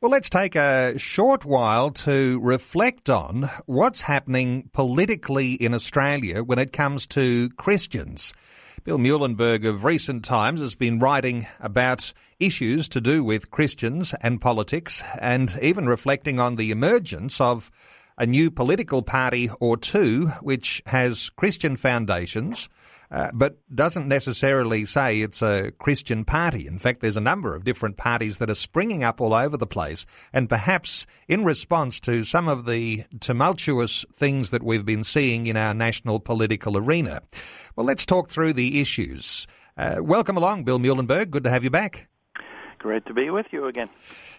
Well, let's take a short while to reflect on what's happening politically in Australia when it comes to Christians. Bill Muehlenberg of recent times has been writing about issues to do with Christians and politics and even reflecting on the emergence of a new political party or two which has Christian foundations, uh, but doesn't necessarily say it's a Christian party. In fact, there's a number of different parties that are springing up all over the place, and perhaps in response to some of the tumultuous things that we've been seeing in our national political arena. Well, let's talk through the issues. Uh, welcome along, Bill Muehlenberg. Good to have you back. Great to be with you again.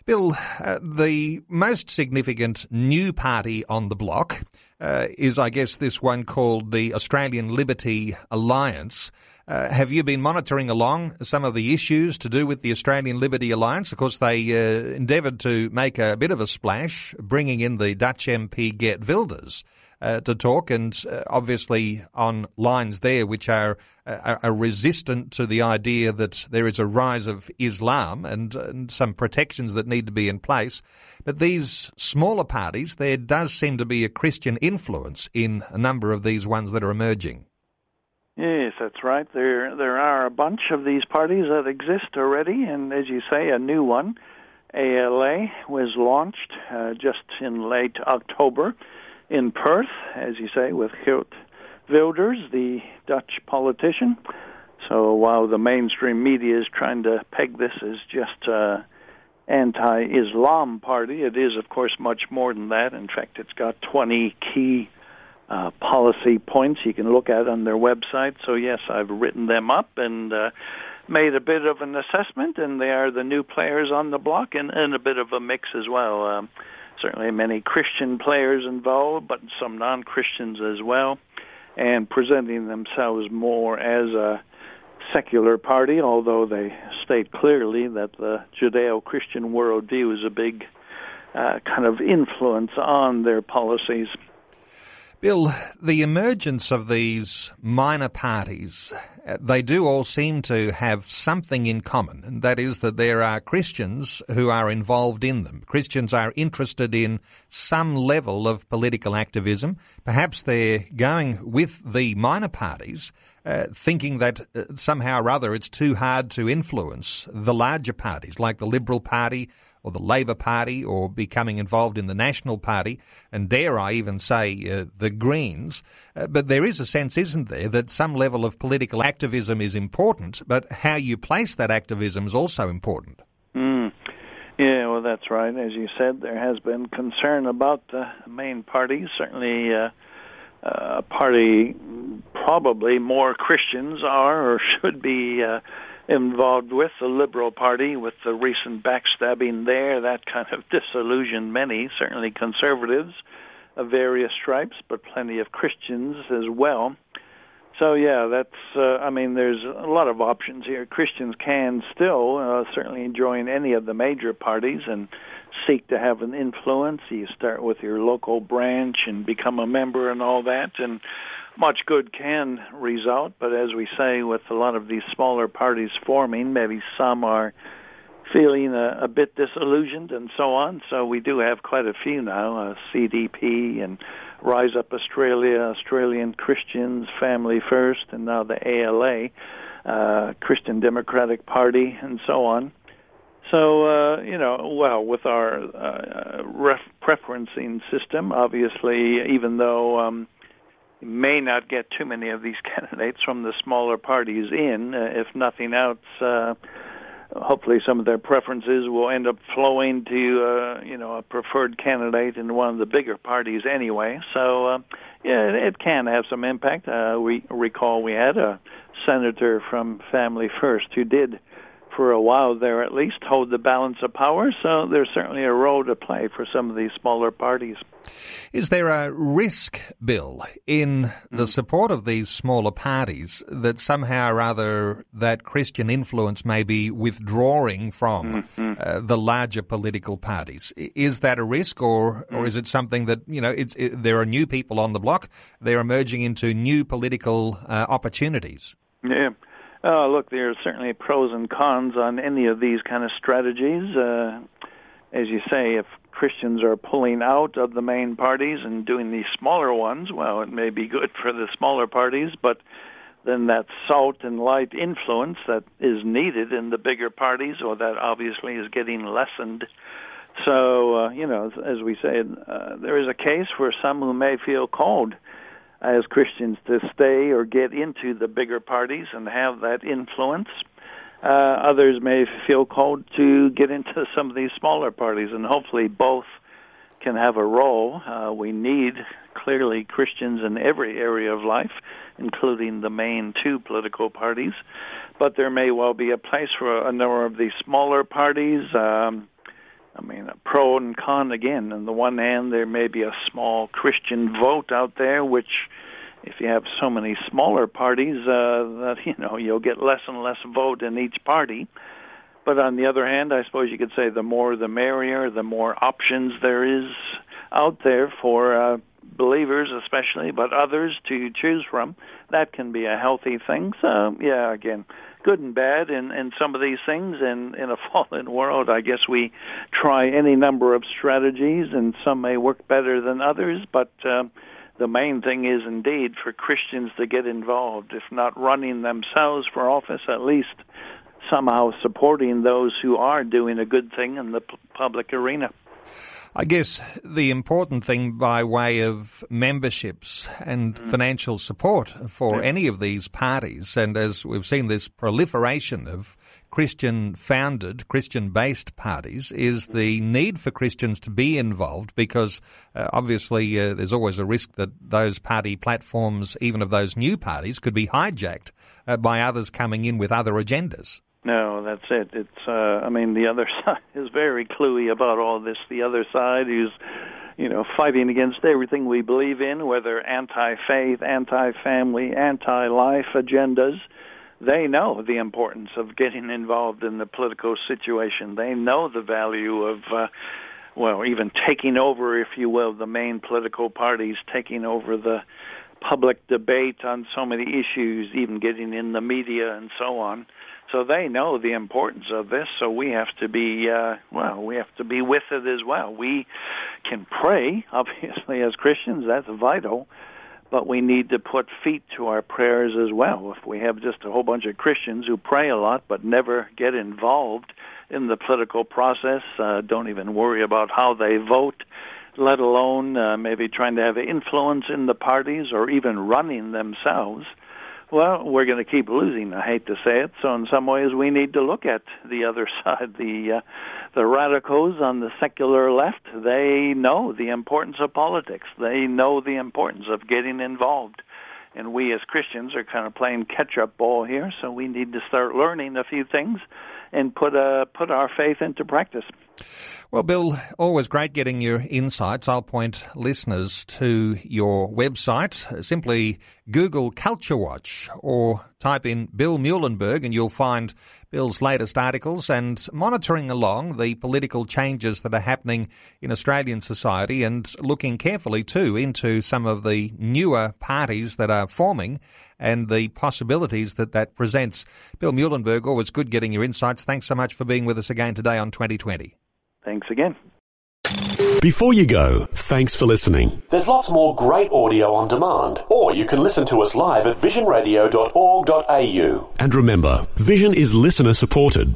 Bill, uh, the most significant new party on the block uh, is, I guess, this one called the Australian Liberty Alliance. Uh, have you been monitoring along some of the issues to do with the Australian Liberty Alliance? Of course, they uh, endeavoured to make a bit of a splash, bringing in the Dutch MP Geert Wilders uh, to talk, and uh, obviously on lines there which are, uh, are, resistant to the idea that there is a rise of Islam and, and some protections that need to be in place. But these smaller parties, there does seem to be a Christian influence in a number of these ones that are emerging. Yes, that's right. There there are a bunch of these parties that exist already, and as you say, a new one, ALA, was launched uh, just in late October in Perth, as you say, with Geert Wilders, the Dutch politician. So while the mainstream media is trying to peg this as just an anti-Islam party, it is, of course, much more than that. In fact, it's got 20 key uh, policy points you can look at on their website. So yes, I've written them up and uh, made a bit of an assessment, and they are the new players on the block, and, and a bit of a mix as well. Um, certainly many Christian players involved, but some non Christians as well, and presenting themselves more as a secular party, although they state clearly that the Judeo Christian worldview is a big uh, kind of influence on their policies. Bill, the emergence of these minor parties, uh, they do all seem to have something in common, and that is that there are Christians who are involved in them. Christians are interested in some level of political activism. Perhaps they're going with the minor parties, uh, thinking that uh, somehow or other it's too hard to influence the larger parties, like the Liberal Party or the Labor Party or becoming involved in the National Party, and dare I even say uh, the Greens. Uh, but there is a sense, isn't there, that some level of political activism is important, but how you place that activism is also important. Mm. Yeah, well, that's right. As you said, there has been concern about the main parties. Certainly, uh, uh a party probably more Christians are or should be uh, involved with the Liberal Party, with the recent backstabbing there, that kind of disillusioned many, certainly conservatives of various stripes, but plenty of Christians as well. So yeah, that's. Uh, I mean, there's a lot of options here. Christians can still uh, certainly join any of the major parties and seek to have an influence. You start with your local branch and become a member and all that, and much good can result, but as we say, with a lot of these smaller parties forming, maybe some are feeling a, a bit disillusioned and so on. So we do have quite a few now, uh, CDP and Rise Up Australia, Australian Christians, Family First, and now the ALA, uh, Christian Democratic Party, and so on. So, uh, you know, well, with our uh, ref- preferencing system, obviously, even though um, may not get too many of these candidates from the smaller parties in, uh, if nothing else, uh, hopefully some of their preferences will end up flowing to, uh, you know, a preferred candidate in one of the bigger parties anyway. So, uh, yeah, it, it can have some impact. Uh, we recall we had a senator from Family First who did for a while there at least hold the balance of power. So there's certainly a role to play for some of these smaller parties. Is there a risk, Bill, in the mm. support of these smaller parties that somehow or other that Christian influence may be withdrawing from mm-hmm. uh, the larger political parties? Is that a risk, or or is it something that you know it, there are new people on the block, they're emerging into new political uh, opportunities? Yeah. Oh, look, there are certainly pros and cons on any of these kind of strategies. Uh, as you say, if Christians are pulling out of the main parties and doing these smaller ones, well, it may be good for the smaller parties, but then that salt and light influence that is needed in the bigger parties, or that obviously is getting lessened. So, uh, you know, as we said, uh, there is a case for some who may feel called as Christians to stay or get into the bigger parties and have that influence. Uh, others may feel called to get into some of these smaller parties, and hopefully both can have a role. Uh, we need clearly Christians in every area of life, including the main two political parties. But there may well be a place for a number of these smaller parties. Um, I mean, a pro and con again. On the one hand, there may be a small Christian vote out there, which, if you have so many smaller parties, uh, that you know you'll get less and less vote in each party. But on the other hand, I suppose you could say the more the merrier, the more options there is out there for uh, believers, especially, but others to choose from. That can be a healthy thing. So, yeah, again, good and bad in in some of these things. And in a fallen world i guess we try any number of strategies and some may work better than others. But uh, the main thing is indeed for christians to get involved. If not running themselves for office at least somehow supporting those who are doing a good thing in the p- public arena I guess the important thing by way of memberships and mm. financial support for yeah. any of these parties, and as we've seen this proliferation of Christian founded, Christian based parties, is the need for Christians to be involved because uh, obviously uh, there's always a risk that those party platforms, even of those new parties, could be hijacked uh, by others coming in with other agendas. No, that's it. It's uh I mean the other side is very cluey about all this. The other side is you know fighting against everything we believe in, whether anti-faith, anti-family, anti-life agendas. They know the importance of getting involved in the political situation. They know the value of uh well, even taking over if you will the main political parties, taking over the public debate on so many issues, even getting in the media and so on so they know the importance of this. So we have to be uh, well, we have to be with it as well. We can pray, obviously, as Christians. That's vital. But we need to put feet to our prayers as well. If we have just a whole bunch of Christians who pray a lot but never get involved in the political process, uh, don't even worry about how they vote, let alone uh, maybe trying to have influence in the parties or even running themselves, well, we're going to keep losing. I hate to say it. So in some ways, we need to look at the other side. The uh, the radicals on the secular left. They know the importance of politics. They know the importance of getting involved. And we as Christians are kind of playing catch-up ball here. So we need to start learning a few things and put uh, put our faith into practice. Well, Bill, always great getting your insights. I'll point listeners to your website. Simply Google Culture Watch or type in Bill Muehlenberg and you'll find Bill's latest articles and monitoring along the political changes that are happening in Australian society and looking carefully too into some of the newer parties that are forming and the possibilities that that presents. Bill Muehlenberg, always good getting your insights. Thanks so much for being with us again today on 2020. Thanks again. Before you go, thanks for listening. There's lots more great audio on demand, or you can listen to us live at visionradio.org.au. And remember, Vision is listener supported.